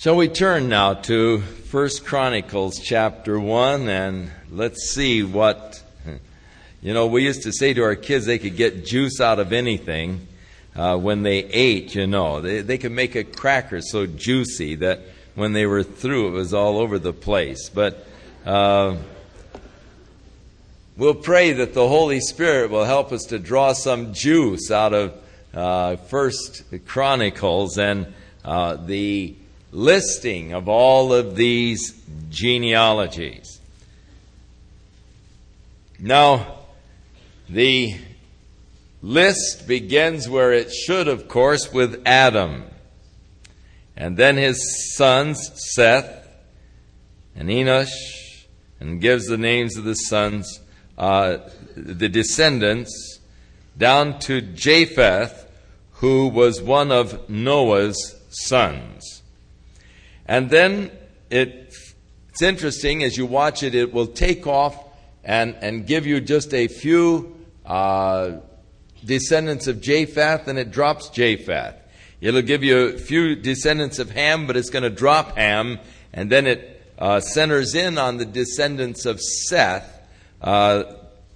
Shall we turn now to First Chronicles chapter 1 and let's see what you know, we used to say to our kids they could get juice out of anything uh, when they ate, you know. They, they could make a cracker so juicy that when they were through it was all over the place. But uh, we'll pray that the Holy Spirit will help us to draw some juice out of uh, First Chronicles and uh, the listing of all of these genealogies. Now, the list begins where it should, of course, with Adam. And then his sons, Seth and Enosh, and gives the names of the sons, uh, the descendants, down to Japheth, who was one of Noah's sons. And then it, it's interesting as you watch it, it will take off and, and give you just a few uh, descendants of Japheth, and it drops Japheth. It'll give you a few descendants of Ham, but it's going to drop Ham, and then it uh, centers in on the descendants of Seth, uh,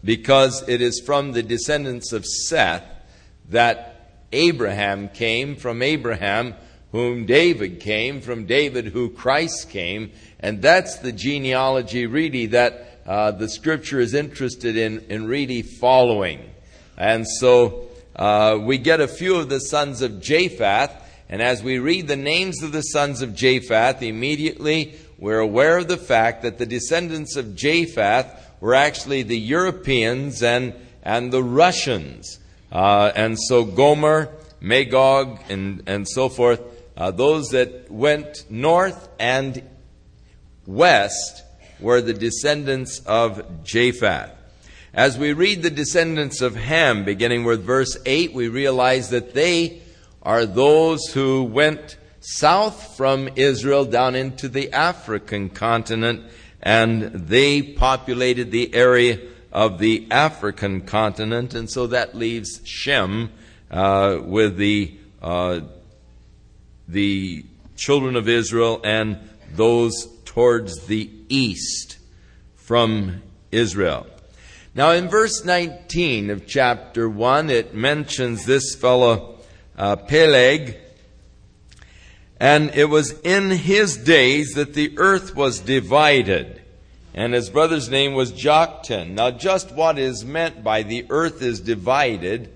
because it is from the descendants of Seth that Abraham came, from Abraham whom David came, from David who Christ came, and that's the genealogy really that uh, the scripture is interested in, in really following. And so uh, we get a few of the sons of Japheth, and as we read the names of the sons of Japheth, immediately we're aware of the fact that the descendants of Japheth were actually the Europeans and, and the Russians. Uh, and so Gomer, Magog, and, and so forth, uh, those that went north and west were the descendants of Japheth. As we read the descendants of Ham, beginning with verse 8, we realize that they are those who went south from Israel down into the African continent, and they populated the area of the African continent, and so that leaves Shem uh, with the uh, the children of Israel and those towards the east from Israel. Now, in verse 19 of chapter 1, it mentions this fellow uh, Peleg, and it was in his days that the earth was divided, and his brother's name was Joktan. Now, just what is meant by the earth is divided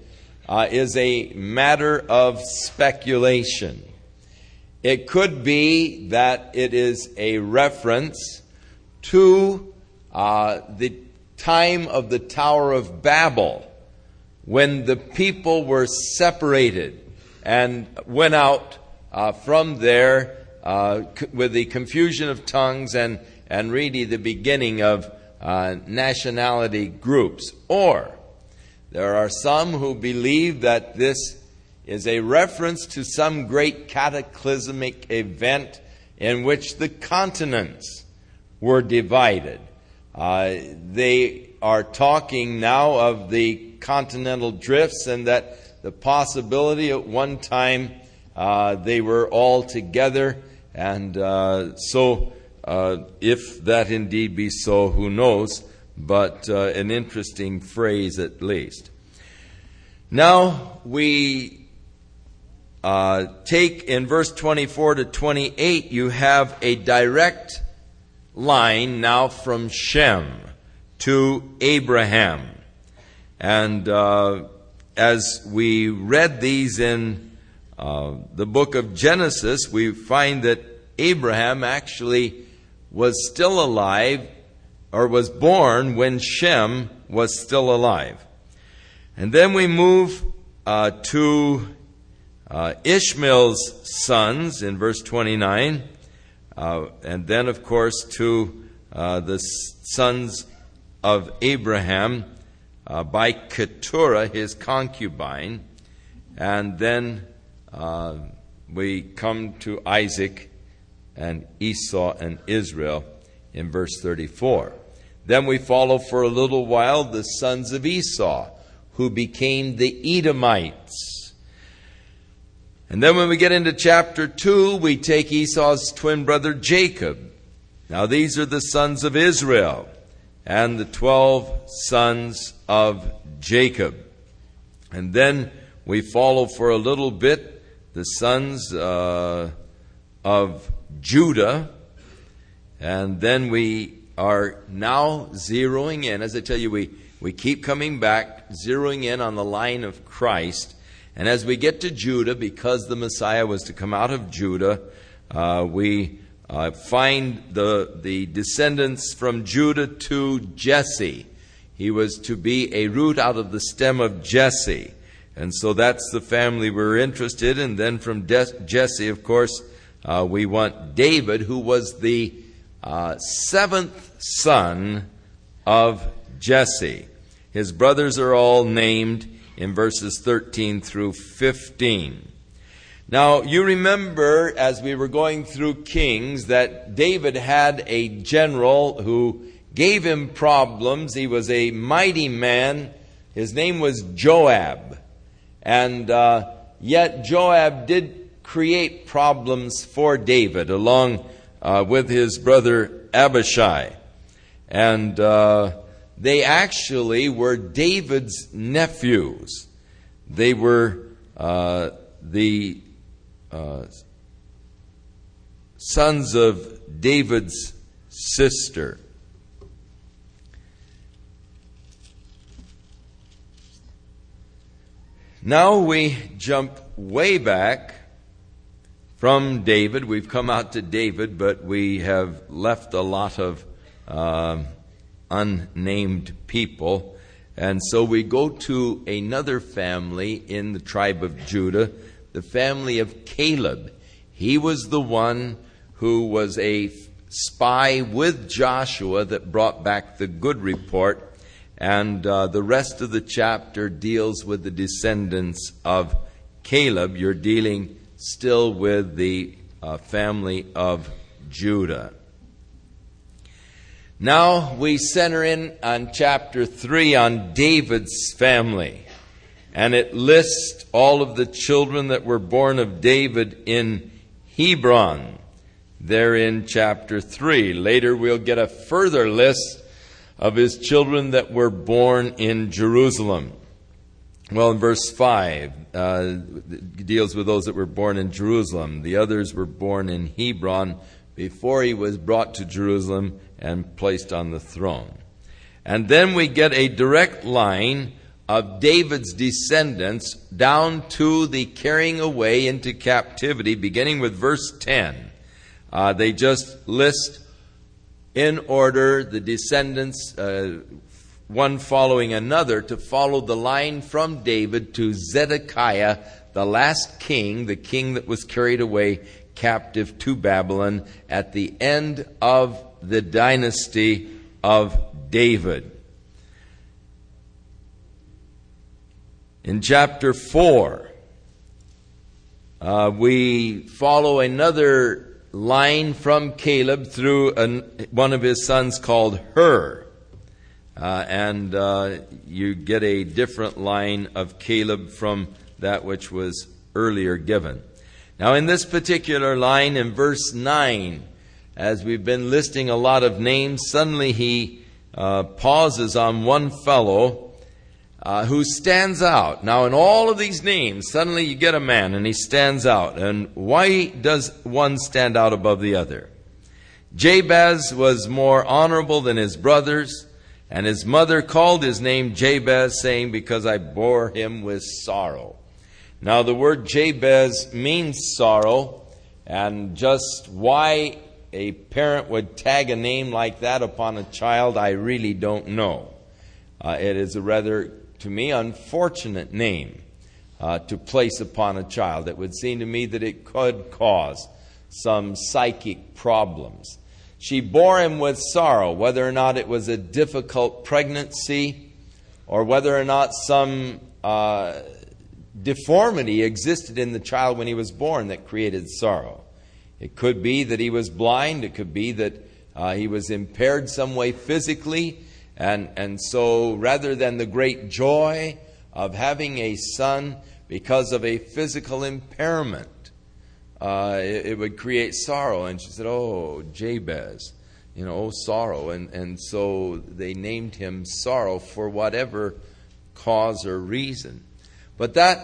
uh, is a matter of speculation. It could be that it is a reference to uh, the time of the Tower of Babel when the people were separated and went out uh, from there uh, with the confusion of tongues and, and really the beginning of uh, nationality groups. Or there are some who believe that this is a reference to some great cataclysmic event in which the continents were divided. Uh, they are talking now of the continental drifts and that the possibility at one time uh, they were all together. And uh, so, uh, if that indeed be so, who knows? But uh, an interesting phrase at least. Now we uh, take in verse 24 to 28, you have a direct line now from Shem to Abraham. And uh, as we read these in uh, the book of Genesis, we find that Abraham actually was still alive or was born when Shem was still alive. And then we move uh, to uh, Ishmael's sons in verse 29, uh, and then, of course, to uh, the sons of Abraham uh, by Keturah, his concubine, and then uh, we come to Isaac and Esau and Israel in verse 34. Then we follow for a little while the sons of Esau, who became the Edomites And then when we get into chapter 2, we take Esau's twin brother Jacob. Now these are the sons of Israel and the 12 sons of Jacob. And then we follow for a little bit the sons uh, of Judah. And then we are now zeroing in. As I tell you, we, we keep coming back, zeroing in on the line of Christ. And as we get to Judah, because the Messiah was to come out of Judah, uh, we uh, find the, the descendants from Judah to Jesse. He was to be a root out of the stem of Jesse. And so that's the family we're interested in. Then from De- Jesse, of course, uh, we want David, who was the uh, seventh son of Jesse. His brothers are all named in verses 13 through 15. Now, you remember as we were going through Kings that David had a general who gave him problems. He was a mighty man. His name was Joab. And uh, yet, Joab did create problems for David along uh, with his brother Abishai. And uh, they actually were David's nephews. They were uh, the uh, sons of David's sister. Now we jump way back from David. We've come out to David, but we have left a lot of uh, unnamed people. And so we go to another family in the tribe of Judah the family of Caleb. He was the one who was a spy with Joshua that brought back the good report. And uh, the rest of the chapter deals with the descendants of Caleb. You're dealing still with the uh, family of Judah. Now we center in on chapter 3 on David's family and it lists all of the children that were born of David in Hebron, there in chapter 3. Later, we'll get a further list of his children that were born in Jerusalem. Well, in verse 5, uh, deals with those that were born in Jerusalem. The others were born in Hebron before he was brought to Jerusalem and placed on the throne. And then we get a direct line of David's descendants down to the carrying away into captivity, beginning with verse 10. Uh, they just list in order the descendants, uh, one following another, to follow the line from David to Zedekiah, the last king, the king that was carried away captive to Babylon at the end of the dynasty of David. In chapter 4, uh, we follow another line from Caleb through an, one of his sons called Hur. Uh, and uh, you get a different line of Caleb from that which was earlier given. Now, in this particular line, in verse 9, as we've been listing a lot of names, suddenly he uh, pauses on one fellow uh, who stands out. Now, in all of these names, suddenly you get a man and he stands out. And why does one stand out above the other? Jabez was more honorable than his brothers, and his mother called his name Jabez, saying, Because I bore him with sorrow. Now, the word Jabez means sorrow, and just why a parent would tag a name like that upon a child, I really don't know. Uh, it is a rather to me, unfortunate name uh, to place upon a child. It would seem to me that it could cause some psychic problems. She bore him with sorrow, whether or not it was a difficult pregnancy or whether or not some uh, deformity existed in the child when he was born that created sorrow. It could be that he was blind, it could be that uh, he was impaired some way physically. And, and so rather than the great joy of having a son because of a physical impairment. Uh, it, it, would create sorrow. And she said, Oh, Jabez, you know, oh, sorrow. And, and so they named him Sorrow for whatever cause or reason. But that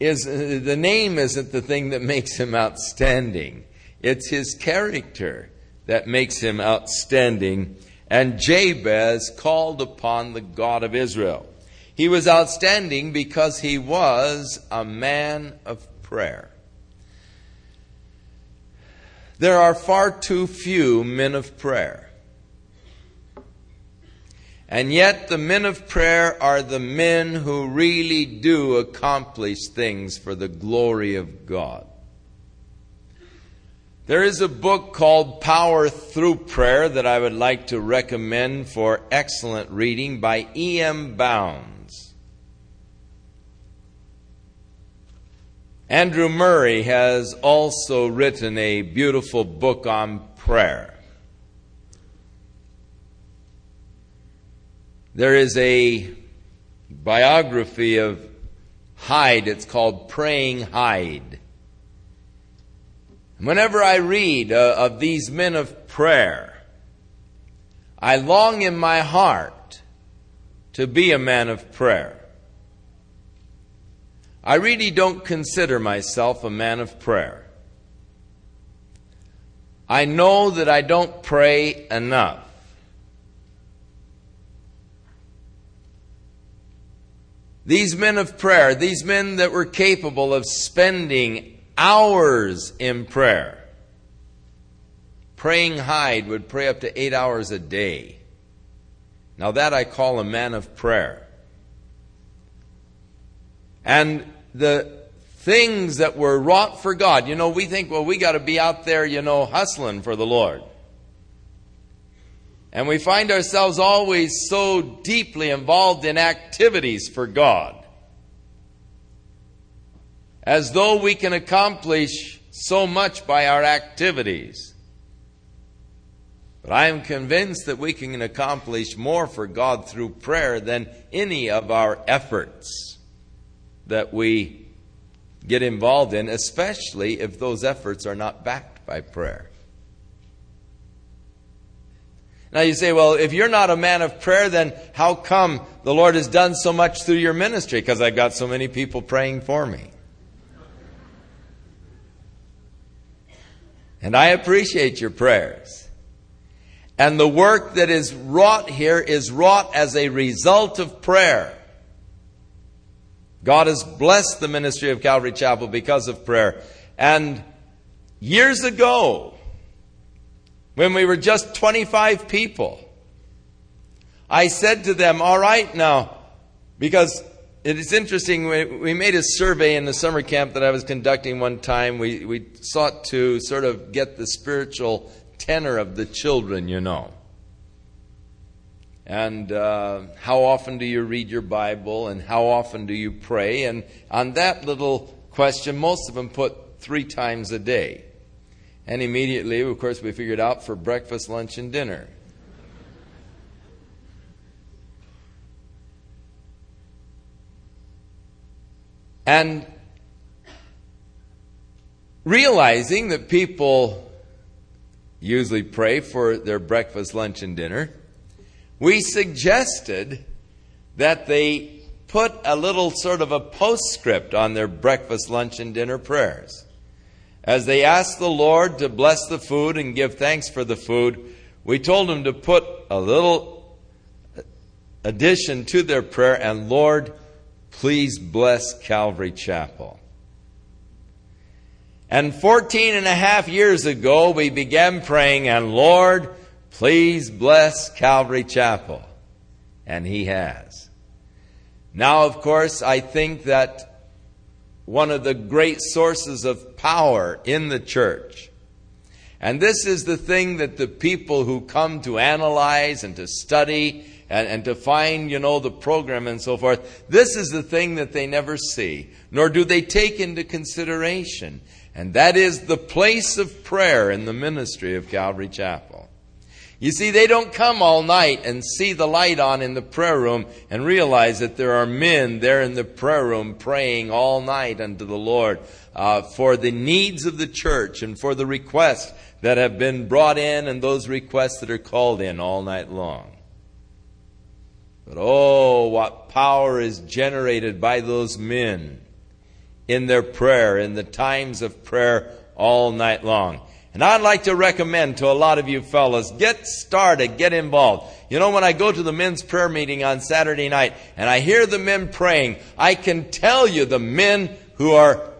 is, the name isn't the thing that makes him outstanding. It's his character that makes him outstanding. And Jabez called upon the God of Israel. He was outstanding because he was a man of prayer. There are far too few men of prayer. And yet, the men of prayer are the men who really do accomplish things for the glory of God. There is a book called Power Through Prayer that I would like to recommend for excellent reading by E.M. Bounds. Andrew Murray has also written a beautiful book on prayer. There is a biography of Hyde, it's called Praying Hyde. Whenever I read uh, of these men of prayer, I long in my heart to be a man of prayer. I really don't consider myself a man of prayer. I know that I don't pray enough. These men of prayer, these men that were capable of spending hours in prayer. Praying Hyde would pray up to eight hours a day. Now, that I call a man of prayer. And the things that were wrought for God, you know, we think, well, we got to be out there, you know, hustling for the Lord. And we find ourselves always so deeply involved in activities for God as though we can accomplish so much by our activities. But I am convinced that we can accomplish more for God through prayer than any of our efforts that we get involved in, especially if those efforts are not backed by prayer. Now you say, well, if you're not a man of prayer, then how come the Lord has done so much through your ministry? Because I've got so many people praying for me. And I appreciate your prayers. And the work that is wrought here is wrought as a result of prayer. God has blessed the ministry of Calvary Chapel because of prayer. And years ago, when we were just 25 people, I said to them, All right, now, because it is interesting. We made a survey in the summer camp that I was conducting one time. We, we sought to sort of get the spiritual tenor of the children, you know. And uh, how often do you read your Bible and how often do you pray? And on that little question, most of them put three times a day. And immediately, of course, we figured out for breakfast, lunch, and dinner. And realizing that people usually pray for their breakfast, lunch, and dinner, we suggested that they put a little sort of a postscript on their breakfast, lunch, and dinner prayers. As they asked the Lord to bless the food and give thanks for the food, we told them to put a little addition to their prayer and Lord, please bless Calvary Chapel. And 14 and a half years ago, we began praying, and Lord, please bless Calvary Chapel. And He has. Now, of course, I think that one of the great sources of power in the church, and this is the thing that the people who come to analyze and to study and, and to find, you know, the program and so forth. This is the thing that they never see, nor do they take into consideration. And that is the place of prayer in the ministry of Calvary Chapel. You see, they don't come all night and see the light on in the prayer room and realize that there are men there in the prayer room praying all night unto the Lord uh, for the needs of the church and for the requests that have been brought in and those requests that are called in all night long. But oh, what power is generated by those men in their prayer, in the times of prayer all night long. And I'd like to recommend to a lot of you fellas, get started, get involved. You know, when I go to the men's prayer meeting on Saturday night and I hear the men praying, I can tell you the men who are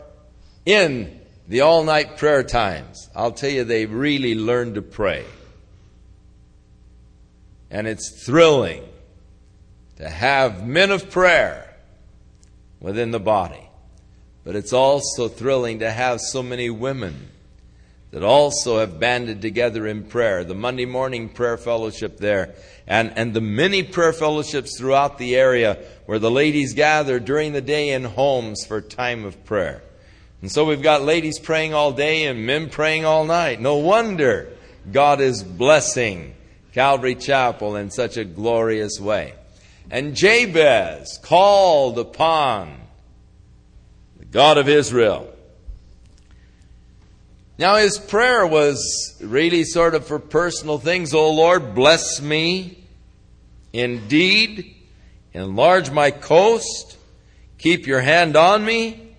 in the all night prayer times, I'll tell you they really learn to pray. And it's thrilling to have men of prayer within the body. But it's also thrilling to have so many women that also have banded together in prayer. The Monday morning prayer fellowship there, and, and the many prayer fellowships throughout the area where the ladies gather during the day in homes for time of prayer. And so we've got ladies praying all day and men praying all night. No wonder God is blessing Calvary Chapel in such a glorious way. And Jabez called upon the God of Israel now, his prayer was really sort of for personal things. Oh Lord, bless me indeed, enlarge my coast, keep your hand on me,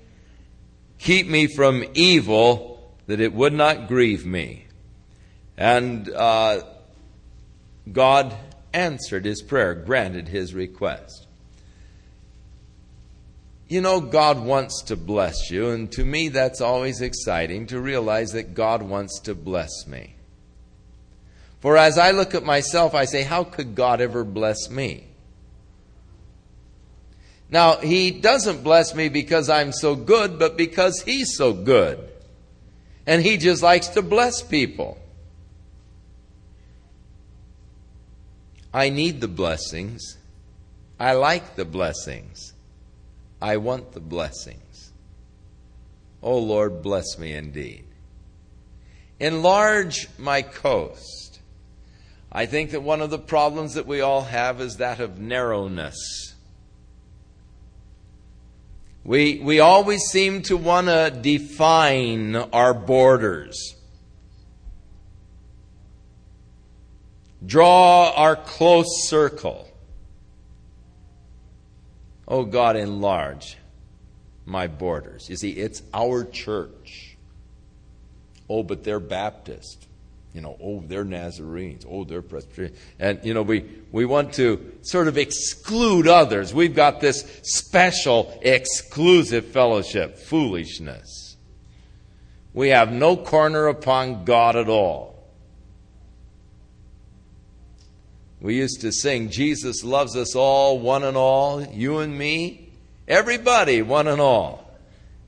keep me from evil, that it would not grieve me. And uh, God answered his prayer, granted his request. You know, God wants to bless you, and to me that's always exciting to realize that God wants to bless me. For as I look at myself, I say, how could God ever bless me? Now, He doesn't bless me because I'm so good, but because He's so good. And He just likes to bless people. I need the blessings. I like the blessings. I want the blessings. Oh Lord, bless me indeed. Enlarge my coast. I think that one of the problems that we all have is that of narrowness. We, we always seem to want to define our borders, draw our close circle. Oh God, enlarge my borders. You see, it's our church. Oh, but they're Baptist. You know, oh, they're Nazarenes. Oh, they're Presbyterian. And, you know, we, we want to sort of exclude others. We've got this special, exclusive fellowship. Foolishness. We have no corner upon God at all. We used to sing, Jesus loves us all, one and all, you and me, everybody, one and all.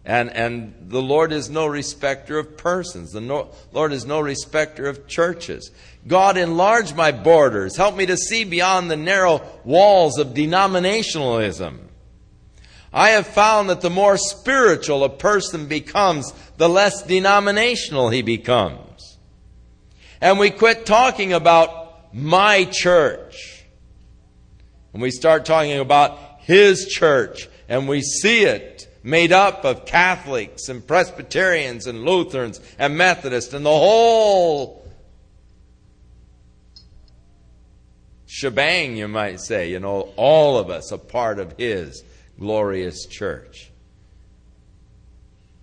And, and the Lord is no respecter of persons. The no, Lord is no respecter of churches. God, enlarge my borders. Help me to see beyond the narrow walls of denominationalism. I have found that the more spiritual a person becomes, the less denominational he becomes. And we quit talking about my church. And we start talking about his church, and we see it made up of Catholics and Presbyterians and Lutherans and Methodists and the whole shebang, you might say, you know, all of us a part of his glorious church.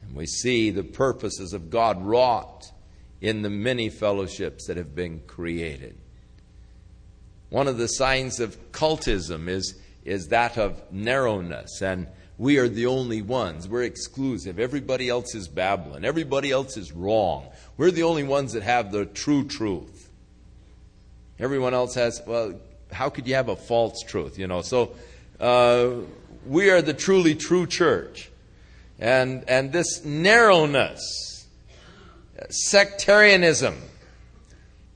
And we see the purposes of God wrought in the many fellowships that have been created. One of the signs of cultism is, is that of narrowness, and we are the only ones. We're exclusive. Everybody else is Babylon. Everybody else is wrong. We're the only ones that have the true truth. Everyone else has, well, how could you have a false truth? You know, so uh, we are the truly true church. And, and this narrowness, sectarianism,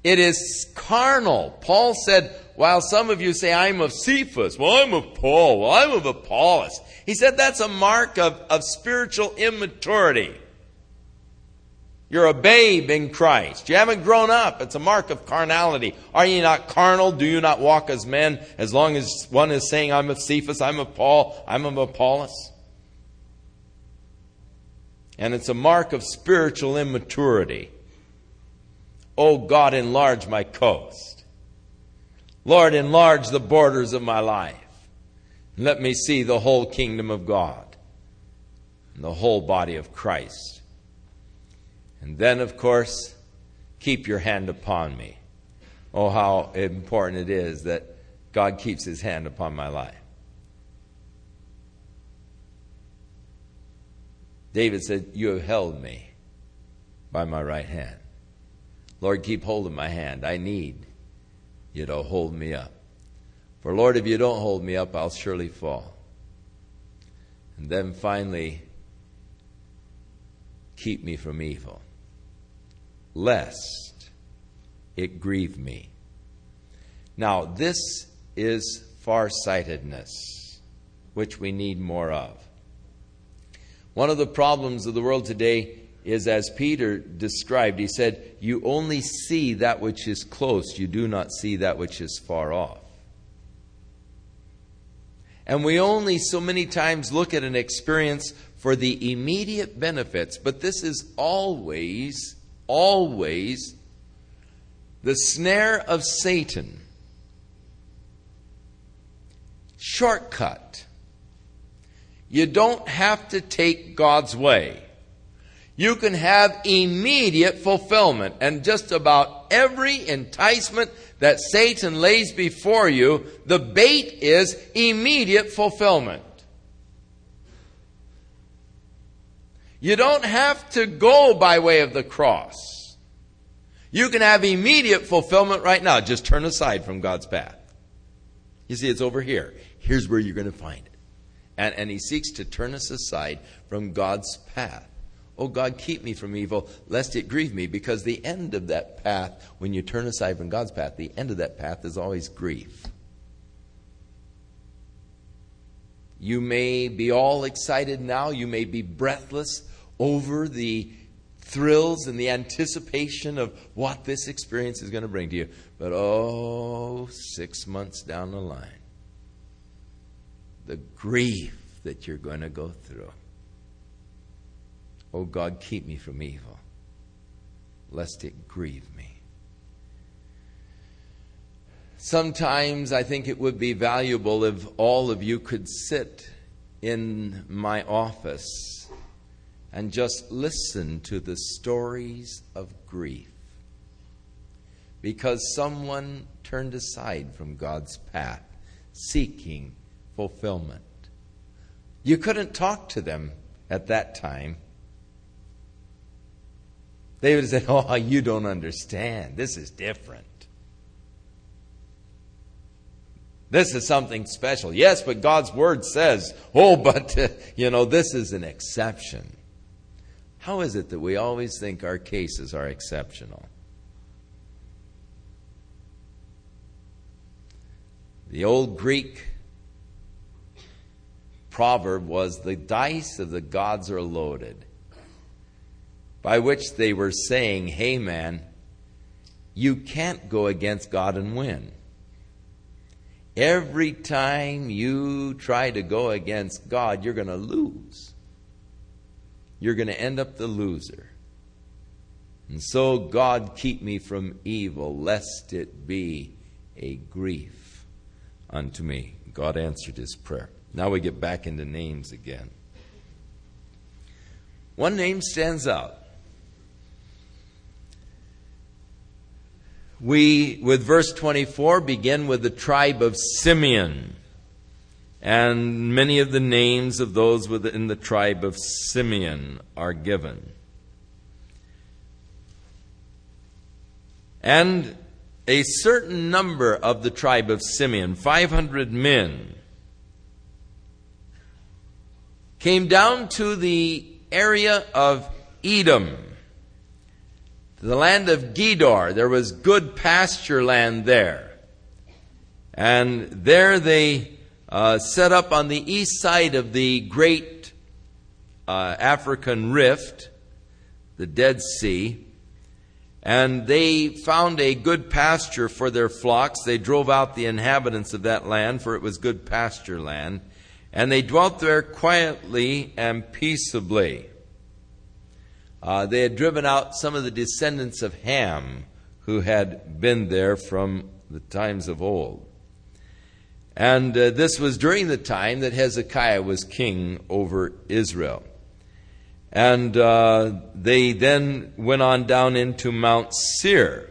it is carnal. Paul said, while some of you say, I'm of Cephas, well, I'm of Paul, well, I'm of Apollos. He said that's a mark of, of spiritual immaturity. You're a babe in Christ. You haven't grown up. It's a mark of carnality. Are ye not carnal? Do you not walk as men? As long as one is saying, I'm of Cephas, I'm of Paul, I'm of Apollos. And it's a mark of spiritual immaturity. Oh God, enlarge my coast. Lord, enlarge the borders of my life. Let me see the whole kingdom of God and the whole body of Christ. And then, of course, keep your hand upon me. Oh, how important it is that God keeps his hand upon my life. David said, You have held me by my right hand. Lord, keep hold of my hand. I need you to hold me up. For, Lord, if you don't hold me up, I'll surely fall. And then finally, keep me from evil lest it grieve me. Now, this is farsightedness, which we need more of. One of the problems of the world today is, as Peter described, he said, You only see that which is close, you do not see that which is far off. And we only so many times look at an experience for the immediate benefits, but this is always always the snare of Satan. Shortcut. You don't have to take God's way. You can have immediate fulfillment. And just about every enticement that Satan lays before you, the bait is immediate fulfillment. You don't have to go by way of the cross. You can have immediate fulfillment right now. Just turn aside from God's path. You see, it's over here. Here's where you're going to find it. And, and He seeks to turn us aside from God's path. Oh God, keep me from evil, lest it grieve me, because the end of that path, when you turn aside from God's path, the end of that path is always grief. You may be all excited now, you may be breathless, over the thrills and the anticipation of what this experience is going to bring to you. But oh, six months down the line, the grief that you're going to go through. Oh God, keep me from evil, lest it grieve me. Sometimes I think it would be valuable if all of you could sit in my office and just listen to the stories of grief. Because someone turned aside from God's path, seeking fulfillment. You couldn't talk to them at that time. They would have said, Oh, you don't understand. This is different. This is something special. Yes, but God's word says, Oh, but, uh, you know, this is an exception. How is it that we always think our cases are exceptional? The old Greek proverb was the dice of the gods are loaded, by which they were saying, hey man, you can't go against God and win. Every time you try to go against God, you're going to lose you're going to end up the loser. And so, God, keep me from evil, lest it be a grief unto me. God answered his prayer. Now we get back into names again. One name stands out. We, with verse 24, begin with the tribe of Simeon and many of the names of those within the tribe of Simeon are given. And a certain number of the tribe of Simeon, 500 men, came down to the area of Edom, the land of Gedor. There was good pasture land there. And there they uh, set up on the east side of the great uh, African rift, the Dead Sea. And they found a good pasture for their flocks. They drove out the inhabitants of that land, for it was good pasture land. And they dwelt there quietly and peaceably. Uh, they had driven out some of the descendants of Ham who had been there from the times of old. And uh, this was during the time that Hezekiah was king over Israel. And uh, they then went on down into Mount Seir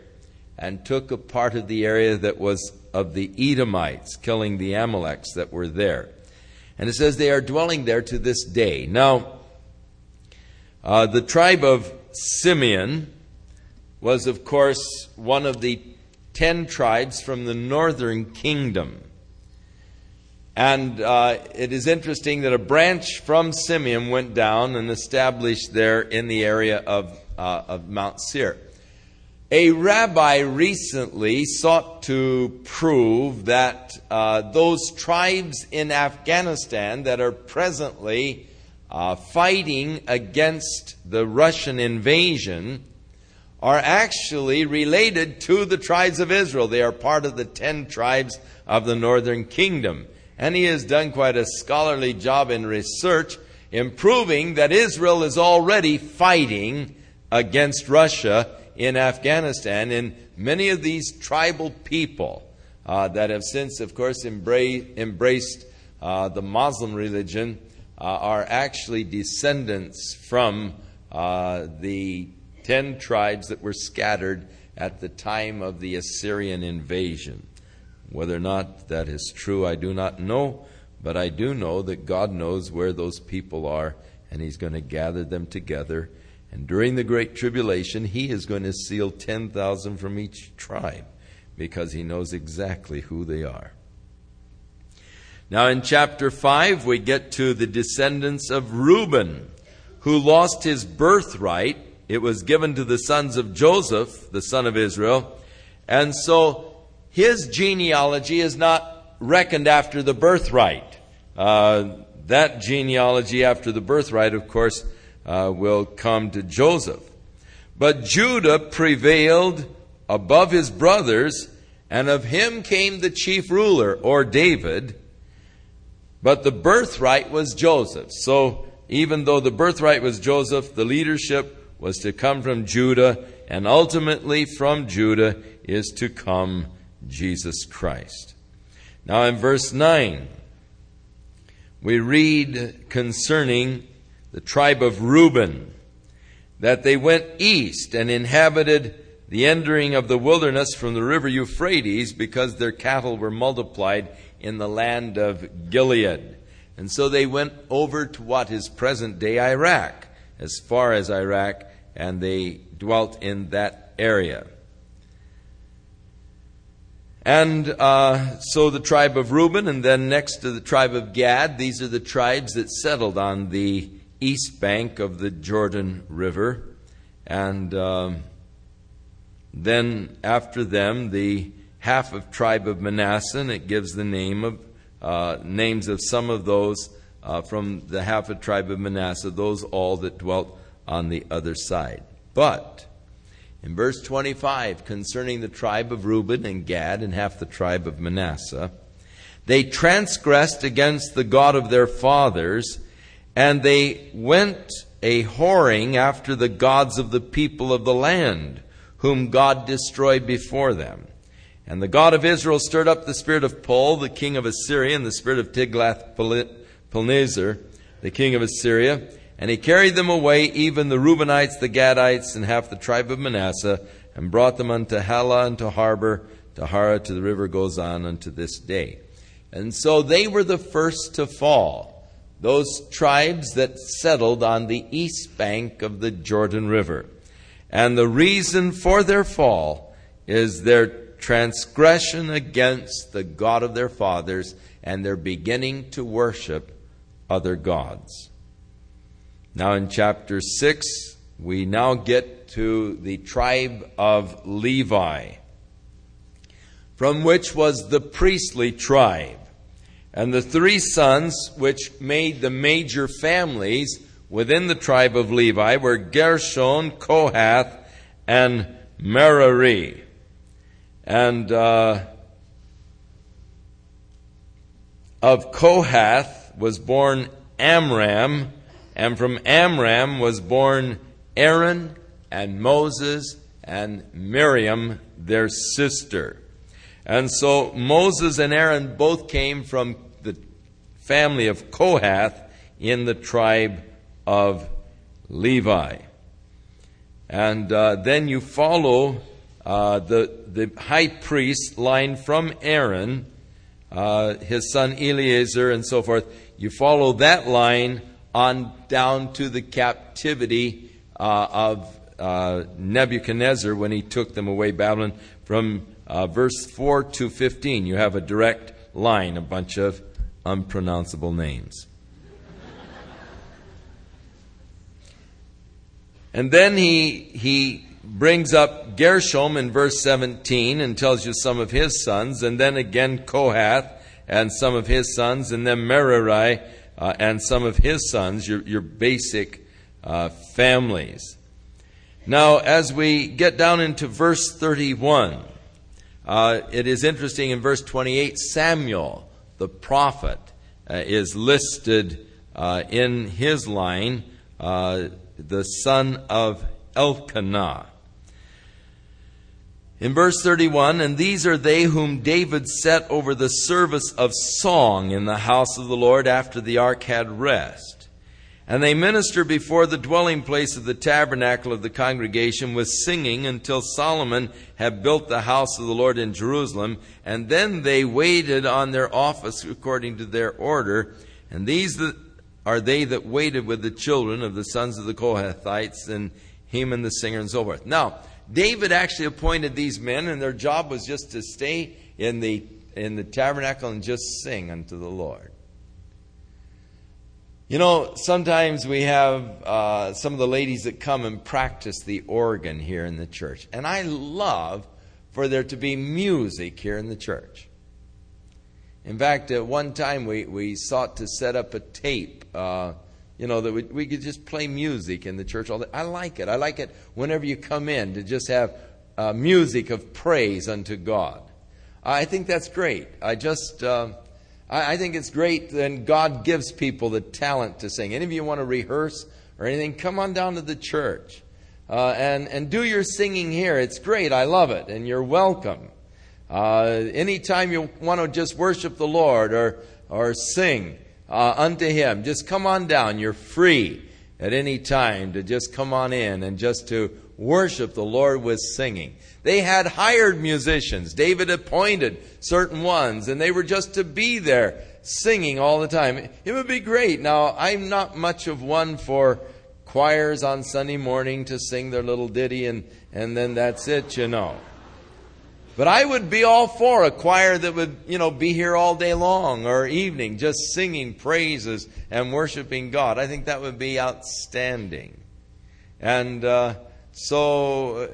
and took a part of the area that was of the Edomites, killing the Amaleks that were there. And it says they are dwelling there to this day. Now, uh, the tribe of Simeon was, of course, one of the ten tribes from the northern kingdom. And uh, it is interesting that a branch from Simeon went down and established there in the area of, uh, of Mount Seir. A rabbi recently sought to prove that uh, those tribes in Afghanistan that are presently uh, fighting against the Russian invasion are actually related to the tribes of Israel. They are part of the ten tribes of the northern kingdom and he has done quite a scholarly job in research in proving that Israel is already fighting against Russia in Afghanistan. And many of these tribal people uh, that have since, of course, embraced, embraced uh, the Muslim religion are actually descendants from uh, the ten tribes that were scattered at the time of the Assyrian invasion. Whether or not that is true, I do not know, but I do know that God knows where those people are, and He's going to gather them together. And during the Great Tribulation, He is going to seal 10,000 from each tribe because He knows exactly who they are. Now, in chapter 5, we get to the descendants of Reuben, who lost his birthright. It was given to the sons of Joseph, the son of Israel. And so his genealogy is not reckoned after the birthright. Uh, that genealogy after the birthright, of course, uh, will come to Joseph. But Judah prevailed above his brothers, and of him came the chief ruler, or David. But the birthright was Joseph. So even though the birthright was Joseph, the leadership was to come from Judah, and ultimately from Judah is to come Jesus Christ. Now, in verse 9, we read concerning the tribe of Reuben that they went east and inhabited the entering of the wilderness from the river Euphrates because their cattle were multiplied in the land of Gilead. And so they went over to what is present day Iraq, as far as Iraq, and they dwelt in that area. And uh, so the tribe of Reuben, and then next to the tribe of Gad, these are the tribes that settled on the east bank of the Jordan River. And um, then after them, the half of tribe of Manasseh, and it gives the name of uh, names of some of those uh, from the half of tribe of Manasseh, those all that dwelt on the other side. But in verse 25, concerning the tribe of Reuben and Gad and half the tribe of Manasseh, they transgressed against the God of their fathers, and they went a whoring after the gods of the people of the land, whom God destroyed before them. And the God of Israel stirred up the spirit of Pul, the king of Assyria, and the spirit of Tiglath-Pileser, the king of Assyria, and he carried them away, even the Reubenites, the Gadites, and half the tribe of Manasseh, and brought them unto Halah, unto Habor, to Hara, to the river Gozan, unto this day. And so they were the first to fall, those tribes that settled on the east bank of the Jordan River. And the reason for their fall is their transgression against the God of their fathers, and they're beginning to worship other gods. Now, in chapter 6, we now get to the tribe of Levi, from which was the priestly tribe. And the three sons which made the major families within the tribe of Levi were Gershon, Kohath, and Merari. And uh, of Kohath was born Amram, and from Amram was born Aaron and Moses and Miriam, their sister. And so Moses and Aaron both came from the family of Kohath in the tribe of Levi. And uh, then you follow uh, the, the high priest line from Aaron, uh, his son Eleazar, and so forth. You follow that line on down to the captivity uh, of uh, Nebuchadnezzar when he took them away Babylon from uh, verse 4 to 15. You have a direct line, a bunch of unpronounceable names. And then he, he brings up Gershom in verse 17 and tells you some of his sons, and then again Kohath and some of his sons, and then Merari uh, and some of his sons, your, your basic uh, families. Now, as we get down into verse 31, uh, it is interesting in verse 28, Samuel, the prophet, uh, is listed uh, in his line uh, the son of Elkanah. In verse 31, and these are they whom David set over the service of song in the house of the Lord after the ark had rest. And they minister before the dwelling place of the tabernacle of the congregation with singing until Solomon had built the house of the Lord in Jerusalem. And then they waited on their office according to their order. And these are they that waited with the children of the sons of the Kohathites and Heman the singer and so forth. Now, David actually appointed these men, and their job was just to stay in the, in the tabernacle and just sing unto the Lord. You know, sometimes we have uh, some of the ladies that come and practice the organ here in the church. And I love for there to be music here in the church. In fact, at one time we, we sought to set up a tape, uh, you know, that we, we could just play music in the church all day. I like it. I like it whenever you come in to just have uh, music of praise unto God. I think that's great. I just, uh, I, I think it's great when God gives people the talent to sing. Any of you want to rehearse or anything, come on down to the church. Uh, and, and do your singing here. It's great. I love it. And you're welcome. Uh, anytime you want to just worship the Lord or, or sing uh, unto Him, just come on down. You're free at any time to just come on in and just to worship the Lord with singing. They had hired musicians. David appointed certain ones, and they were just to be there singing all the time. It would be great. Now, I'm not much of one for choirs on Sunday morning to sing their little ditty, and, and then that's it, you know. But I would be all for a choir that would, you know, be here all day long or evening, just singing praises and worshiping God. I think that would be outstanding. And uh, so uh,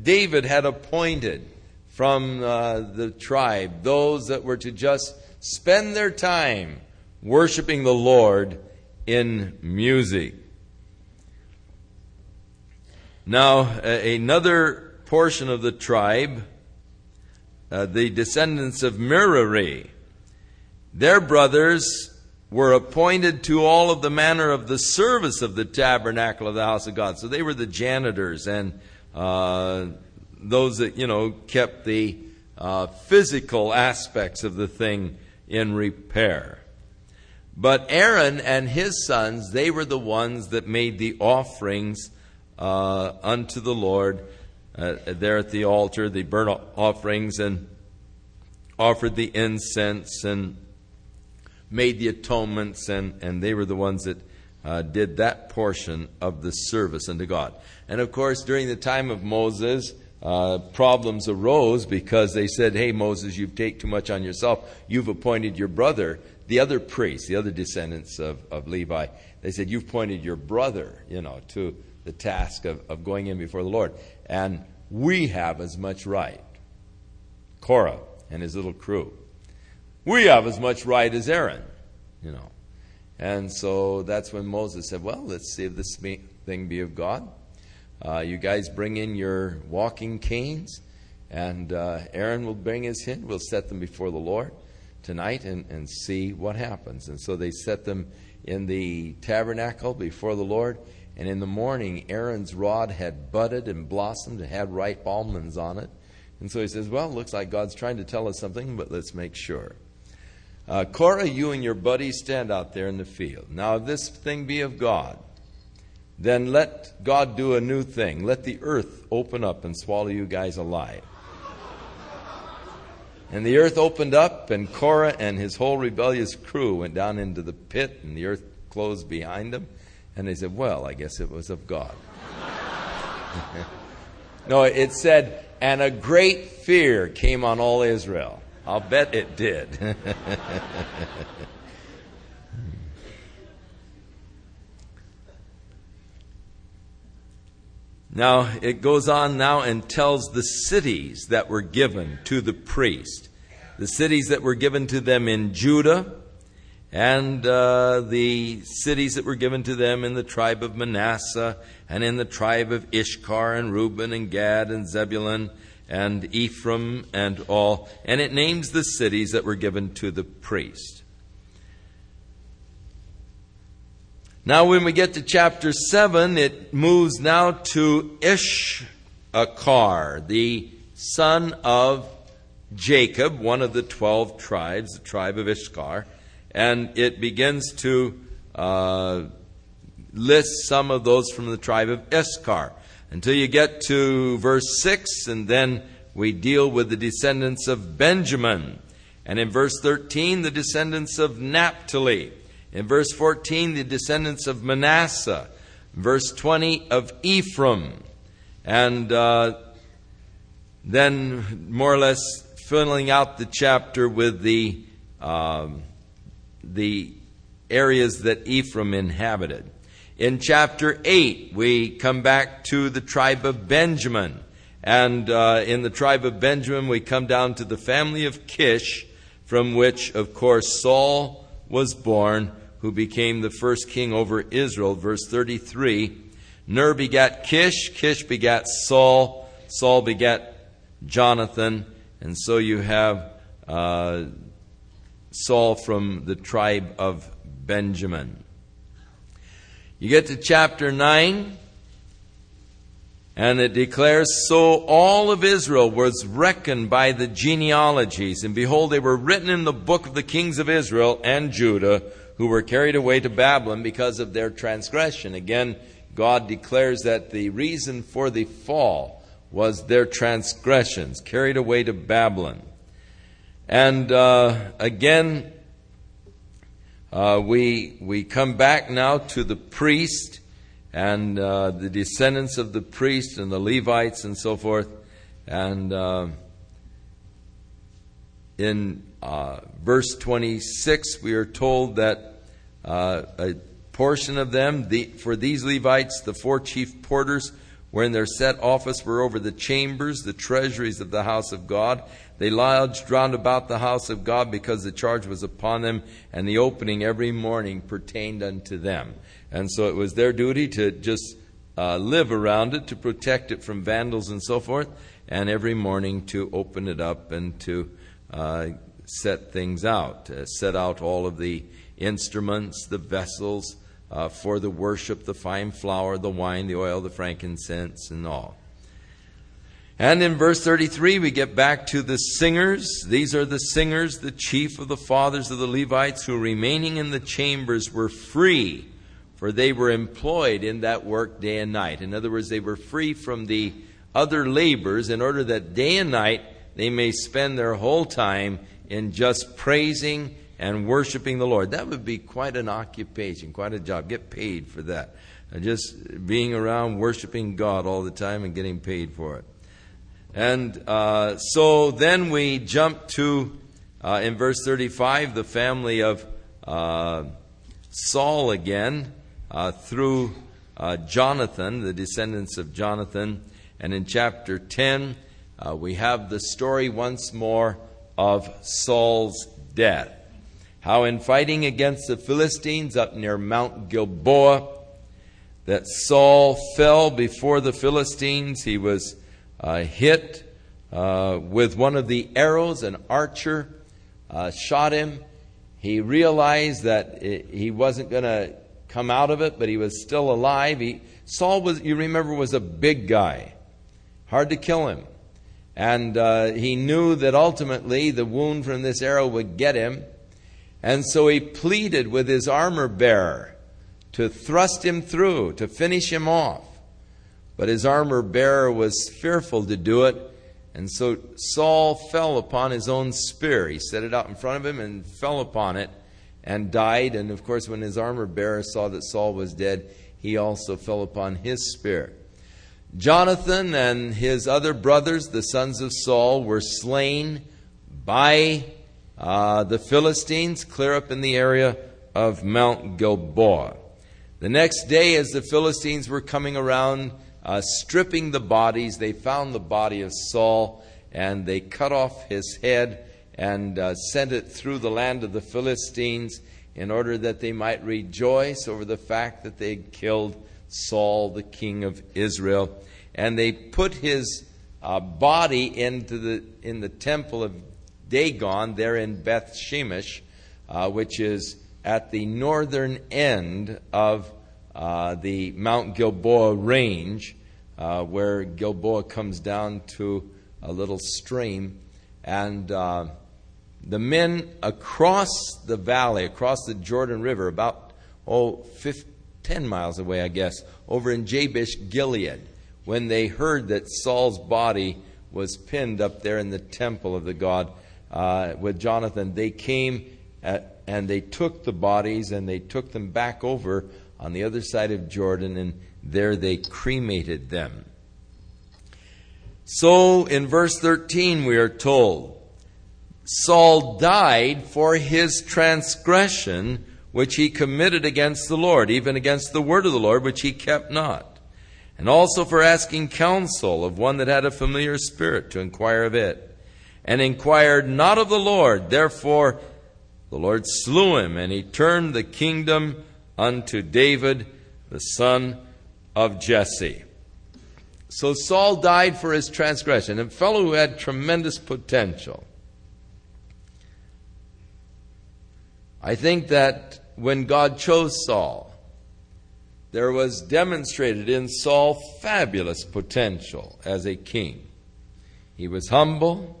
David had appointed from uh, the tribe those that were to just spend their time worshiping the Lord in music. Now, another portion of the tribe uh, the descendants of Merari. Their brothers were appointed to all of the manner of the service of the tabernacle of the house of God. So they were the janitors and uh, those that, you know, kept the uh, physical aspects of the thing in repair. But Aaron and his sons, they were the ones that made the offerings uh, unto the Lord uh, there at the altar, the burnt offerings, and offered the incense and made the atonements, and, and they were the ones that uh, did that portion of the service unto God. And of course, during the time of Moses, uh, problems arose because they said, Hey, Moses, you take too much on yourself. You've appointed your brother, the other priests, the other descendants of, of Levi. They said, You've appointed your brother, you know, to the task of, of going in before the Lord. And we have as much right. Korah and his little crew. We have as much right as Aaron, you know. And so that's when Moses said, Well, let's see if this thing be of God. Uh, you guys bring in your walking canes, and uh, Aaron will bring his hin. We'll set them before the Lord tonight and, and see what happens. And so they set them in the tabernacle before the Lord. And in the morning, Aaron's rod had budded and blossomed and had ripe almonds on it. And so he says, Well, it looks like God's trying to tell us something, but let's make sure. Uh, Korah, you and your buddies stand out there in the field. Now, if this thing be of God, then let God do a new thing. Let the earth open up and swallow you guys alive. And the earth opened up, and Korah and his whole rebellious crew went down into the pit, and the earth closed behind them. And they said, Well, I guess it was of God. no, it said, And a great fear came on all Israel. I'll bet it did. Now, it goes on now and tells the cities that were given to the priest. The cities that were given to them in Judah, and uh, the cities that were given to them in the tribe of Manasseh, and in the tribe of Issachar, and Reuben, and Gad, and Zebulun, and Ephraim, and all. And it names the cities that were given to the priest. Now, when we get to chapter 7, it moves now to Issachar, the son of Jacob, one of the 12 tribes, the tribe of Issachar. And it begins to uh, list some of those from the tribe of Issachar until you get to verse 6, and then we deal with the descendants of Benjamin. And in verse 13, the descendants of Naphtali. In verse 14, the descendants of Manasseh. Verse 20 of Ephraim. And uh, then, more or less, filling out the chapter with the, um, the areas that Ephraim inhabited. In chapter 8, we come back to the tribe of Benjamin. And uh, in the tribe of Benjamin, we come down to the family of Kish, from which, of course, Saul was born, who became the first king over Israel. Verse 33 Ner begat Kish, Kish begat Saul, Saul begat Jonathan, and so you have uh, Saul from the tribe of Benjamin. You get to chapter 9, and it declares, So all of Israel was reckoned by the genealogies, and behold, they were written in the book of the kings of Israel and Judah, who were carried away to Babylon because of their transgression. Again, God declares that the reason for the fall was their transgressions, carried away to Babylon. And uh, again, uh, we, we come back now to the priest and uh, the descendants of the priest and the Levites and so forth. And uh, in uh, verse 26, we are told that uh, a portion of them, the, for these Levites, the four chief porters, were in their set office, were over the chambers, the treasuries of the house of God. They lodged round about the house of God because the charge was upon them, and the opening every morning pertained unto them. And so it was their duty to just uh, live around it, to protect it from vandals and so forth, and every morning to open it up and to uh, set things out, uh, set out all of the instruments, the vessels uh, for the worship, the fine flour, the wine, the oil, the frankincense, and all. And in verse 33, we get back to the singers. These are the singers, the chief of the fathers of the Levites, who remaining in the chambers were free for they were employed in that work day and night. In other words, they were free from the other labors in order that day and night they may spend their whole time in just praising and worshiping the Lord. That would be quite an occupation, quite a job. Get paid for that. Just being around worshiping God all the time and getting paid for it. And uh, so then we jump to, uh, in verse 35, the family of uh, Saul again uh, through uh, Jonathan, the descendants of Jonathan. And in chapter 10, uh, we have the story once more of Saul's death. How in fighting against the Philistines up near Mount Gilboa, that Saul fell before the Philistines. He was uh, hit uh, with one of the arrows. An archer uh, shot him. He realized that it, he wasn't going to come out of it, but he was still alive. He, Saul was, you remember, was a big guy, hard to kill him, and uh, he knew that ultimately the wound from this arrow would get him, and so he pleaded with his armor bearer to thrust him through, to finish him off. But his armor bearer was fearful to do it, and so Saul fell upon his own spear. He set it out in front of him and fell upon it and died. And of course, when his armor bearer saw that Saul was dead, he also fell upon his spear. Jonathan and his other brothers, the sons of Saul, were slain by uh, the Philistines clear up in the area of Mount Gilboa. The next day, as the Philistines were coming around uh, stripping the bodies, they found the body of Saul and they cut off his head and uh, sent it through the land of the Philistines in order that they might rejoice over the fact that they had killed Saul, the king of Israel. And they put his uh, body into the, in the temple of Dagon there in Beth Shemesh, uh, which is at the northern end of uh, the Mount Gilboa range, uh, where Gilboa comes down to a little stream. And uh, the men across the valley, across the Jordan River, about oh, 15, 10 miles away, I guess, over in Jabesh Gilead, when they heard that Saul's body was pinned up there in the temple of the God uh, with Jonathan, they came at, and they took the bodies and they took them back over on the other side of Jordan, and there they cremated them. So in verse 13, we are told Saul died for his transgression which he committed against the Lord, even against the word of the Lord, which he kept not, and also for asking counsel of one that had a familiar spirit to inquire of it, and inquired not of the Lord. Therefore the Lord slew him, and he turned the kingdom unto David, the son of Jesse. So Saul died for his transgression, a fellow who had tremendous potential. I think that when God chose Saul, there was demonstrated in Saul fabulous potential as a king. He was humble.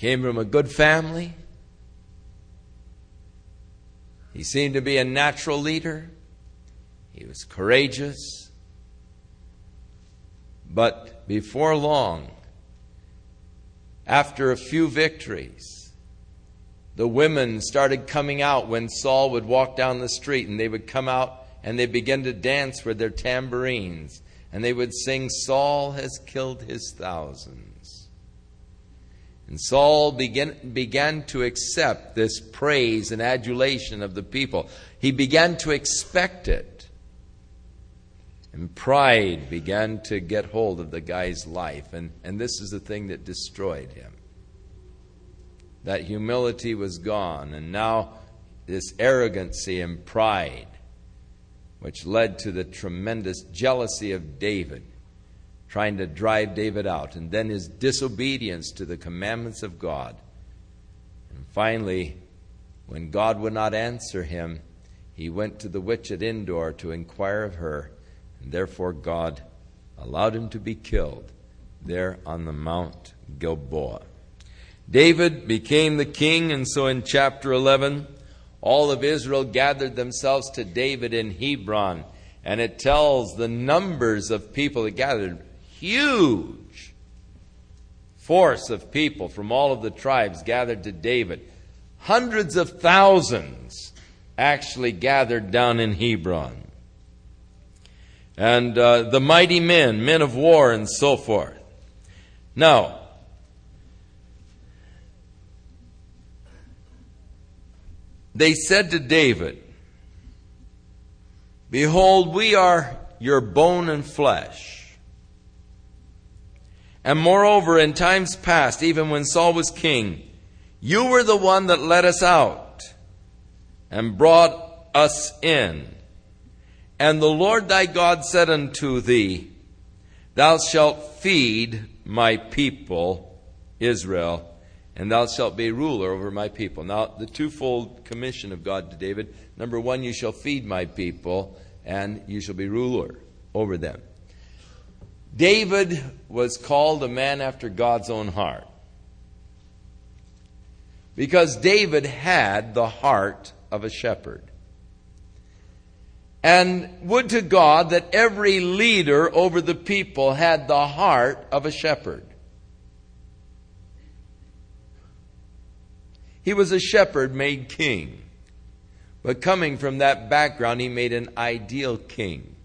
Came from a good family. He seemed to be a natural leader. He was courageous. But before long, after a few victories, the women started coming out when Saul would walk down the street, and they would come out and they began to dance with their tambourines, and they would sing, Saul has killed his thousands. And Saul began, began to accept this praise and adulation of the people. He began to expect it. And pride began to get hold of the guy's life. And, and this is the thing that destroyed him. That humility was gone. And now this arrogancy and pride, which led to the tremendous jealousy of David trying to drive David out, and then his disobedience to the commandments of God. And finally, when God would not answer him, he went to the witch at Endor to inquire of her, and therefore God allowed him to be killed there on the Mount Gilboa. David became the king, and so in chapter 11, all of Israel gathered themselves to David in Hebron, and it tells the numbers of people that gathered huge force of people from all of the tribes gathered to David. Hundreds of thousands actually gathered down in Hebron. And uh, the mighty men, men of war, and so forth. Now, they said to David, Behold, we are your bone and flesh. And moreover, in times past, even when Saul was king, you were the one that led us out. and brought us in. And the Lord thy God said unto thee, Thou shalt feed my people Israel, and thou shalt be ruler over my people. Now, the twofold commission of God to David number one, you shall feed my people, and you shall be ruler over them. David was called a man after God's own heart. Because David had the heart of a shepherd. And would to God that every leader over the people had the heart of a shepherd. He was a shepherd made king. But coming from that background, he made an ideal king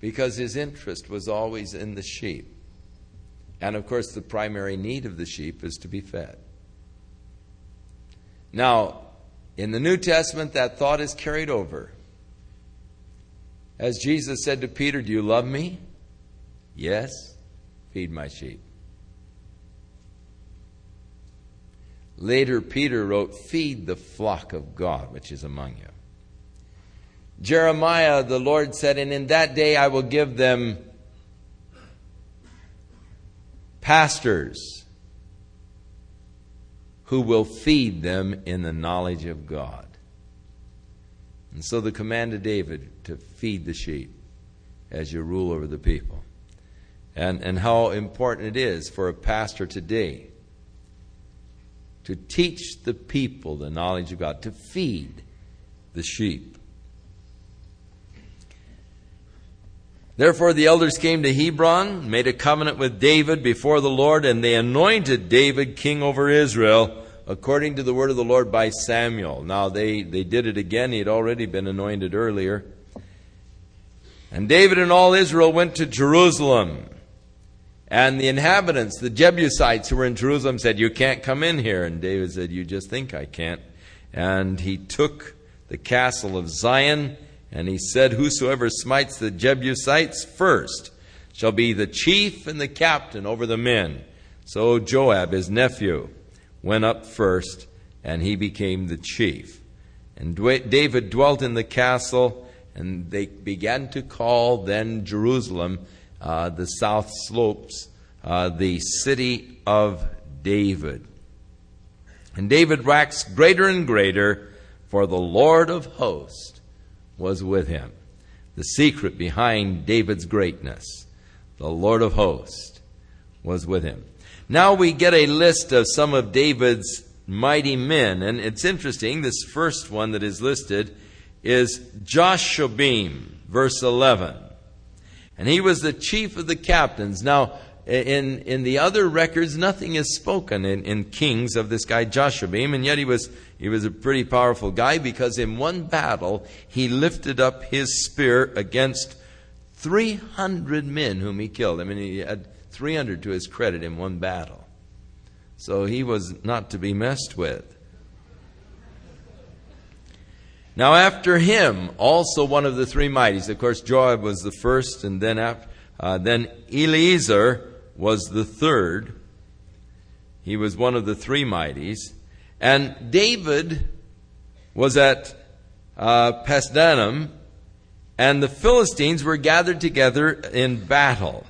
because his interest was always in the sheep. And of course, the primary need of the sheep is to be fed. Now, in the New Testament, that thought is carried over. As Jesus said to Peter, Do you love me? Yes. Feed my sheep. Later, Peter wrote, Feed the flock of God which is among you. Jeremiah, the Lord said, And in that day I will give them pastors who will feed them in the knowledge of God. And so the command of David to feed the sheep as you rule over the people. And, and how important it is for a pastor today to teach the people the knowledge of God, to feed the sheep. Therefore, the elders came to Hebron, made a covenant with David before the Lord, and they anointed David king over Israel according to the word of the Lord by Samuel. Now, they, they did it again. He had already been anointed earlier. And David and all Israel went to Jerusalem. And the inhabitants, the Jebusites who were in Jerusalem, said, You can't come in here. And David said, You just think I can't. And he took the castle of Zion, and he said, Whosoever smites the Jebusites first shall be the chief and the captain over the men. So Joab, his nephew, went up first, and he became the chief. And David dwelt in the castle, and they began to call then Jerusalem uh, the south slopes, uh, the city of David. And David waxed greater and greater, for the Lord of hosts was with him. The secret behind David's greatness, the Lord of hosts was with him. Now we get a list of some of David's mighty men, and it's interesting. This first one that is listed is Jashobeam, verse 11. And he was the chief of the captains. Now, in, in the other records, nothing is spoken in, in Kings of this guy Jashobeam, and yet he was, he was a pretty powerful guy because in one battle he lifted up his spear against 300 men whom he killed. I mean, he had 300 to his credit in one battle. So he was not to be messed with. Now, after him, also one of the three mighties. Of course, Joab was the first, and then after, uh, then Eleazar was the third. He was one of the three mighties, and David was at uh, Pasdammim, and the Philistines were gathered together in battle.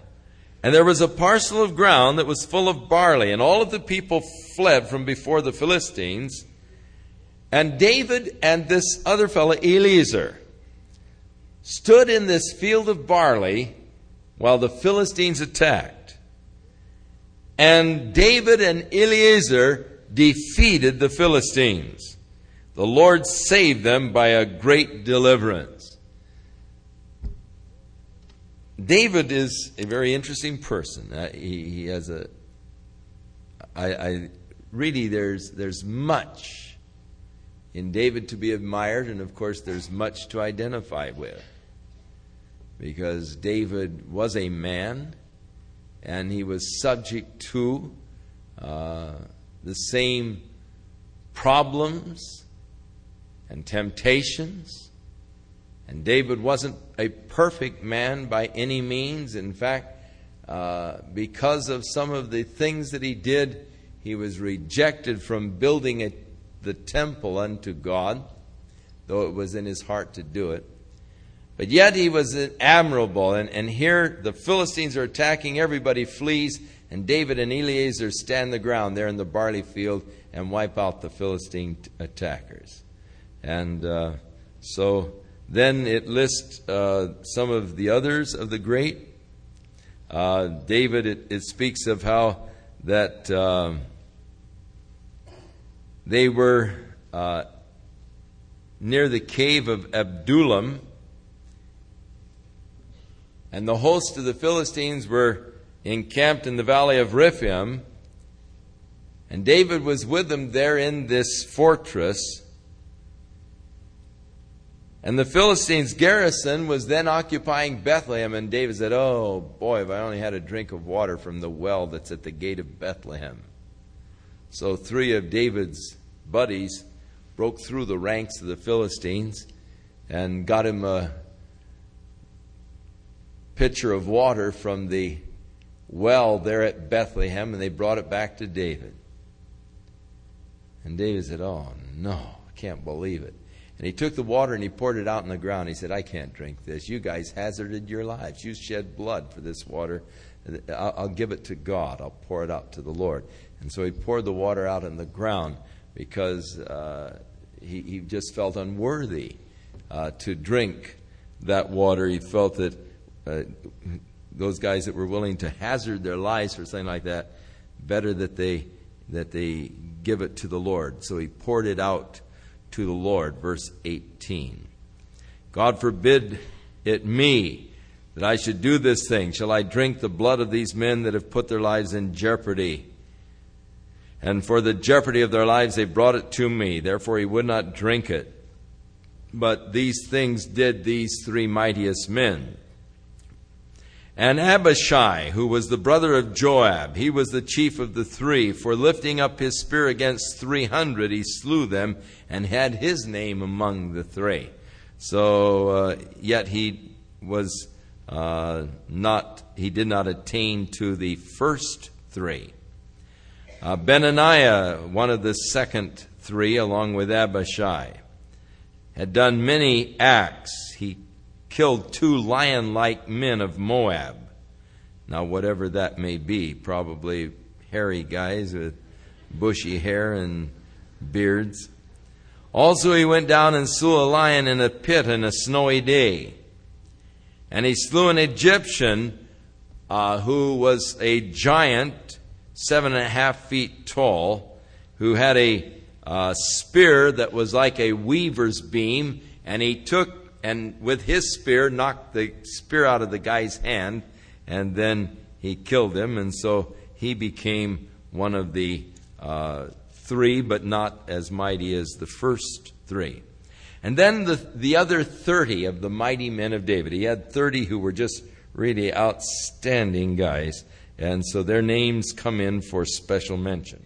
And there was a parcel of ground that was full of barley, and all of the people fled from before the Philistines. And David and this other fellow, Eleazar, stood in this field of barley while the Philistines attacked. And David and Eleazar defeated the Philistines. The Lord saved them by a great deliverance. David is a very interesting person. Uh, he, he, has a. I, I really there's there's much in David to be admired, and of course, there's much to identify with. Because David was a man, and he was subject to uh, the same problems and temptations. And David wasn't a perfect man by any means. In fact, uh, because of some of the things that he did, he was rejected from building a the temple unto God. though it was in his heart to do it. But yet he was admirable. And, and here the Philistines are attacking, everybody flees, and David and Eleazar stand the ground there in the barley field and wipe out the Philistine t- attackers. And uh, so then it lists uh, some of the others of the great. Uh, David, it, it, speaks of how that um, they were uh, near the cave of Adullam, and the host of the Philistines were encamped in the valley of Rephaim, and David was with them there in this fortress. And the Philistines' garrison was then occupying Bethlehem, and David said, Oh, boy, if I only had a drink of water from the well that's at the gate of Bethlehem. So three of David's buddies broke through the ranks of the Philistines and got him a pitcher of water from the well there at Bethlehem, and they brought it back to David. And David said, Oh, no, I can't believe it. And he took the water and he poured it out on the ground. He said, I can't drink this. You guys hazarded your lives. You shed blood for this water. I'll, I'll give it to God. I'll pour it out to the Lord. And so he poured the water out on the ground because uh, he, he, just felt unworthy uh, to drink that water. He felt that uh, those guys that were willing to hazard their lives for something like that, better that they that they give it to the Lord. So he poured it out to the Lord. Verse 18. God forbid it me that I should do this thing. Shall I drink the blood of these men that have put their lives in jeopardy? And for the jeopardy of their lives, they brought it to me. Therefore, he would not drink it. But these things did these three mightiest men. And Abishai, who was the brother of Joab, he was the chief of the three. For lifting up his spear against three hundred, he slew them and had his name among the three. So, uh, yet he was uh, not, he did not attain to the first three. Uh, Benaiah, one of the second three, along with Abishai, had done many acts. He killed two lion like men of Moab. Now, whatever that may be, probably hairy guys with bushy hair and beards. Also, he went down and slew a lion in a pit in a snowy day. And he slew an Egyptian uh, who was a giant, seven and a half feet tall, who had a uh, spear that was like a weaver's beam, and he took and with his spear knocked the spear out of the guy's hand, and then he killed him, and so he became one of the uh, three, but not as mighty as the first three. And then the, the other 30 of the mighty men of David. He had 30 who were just really outstanding guys, and so their names come in for special mention.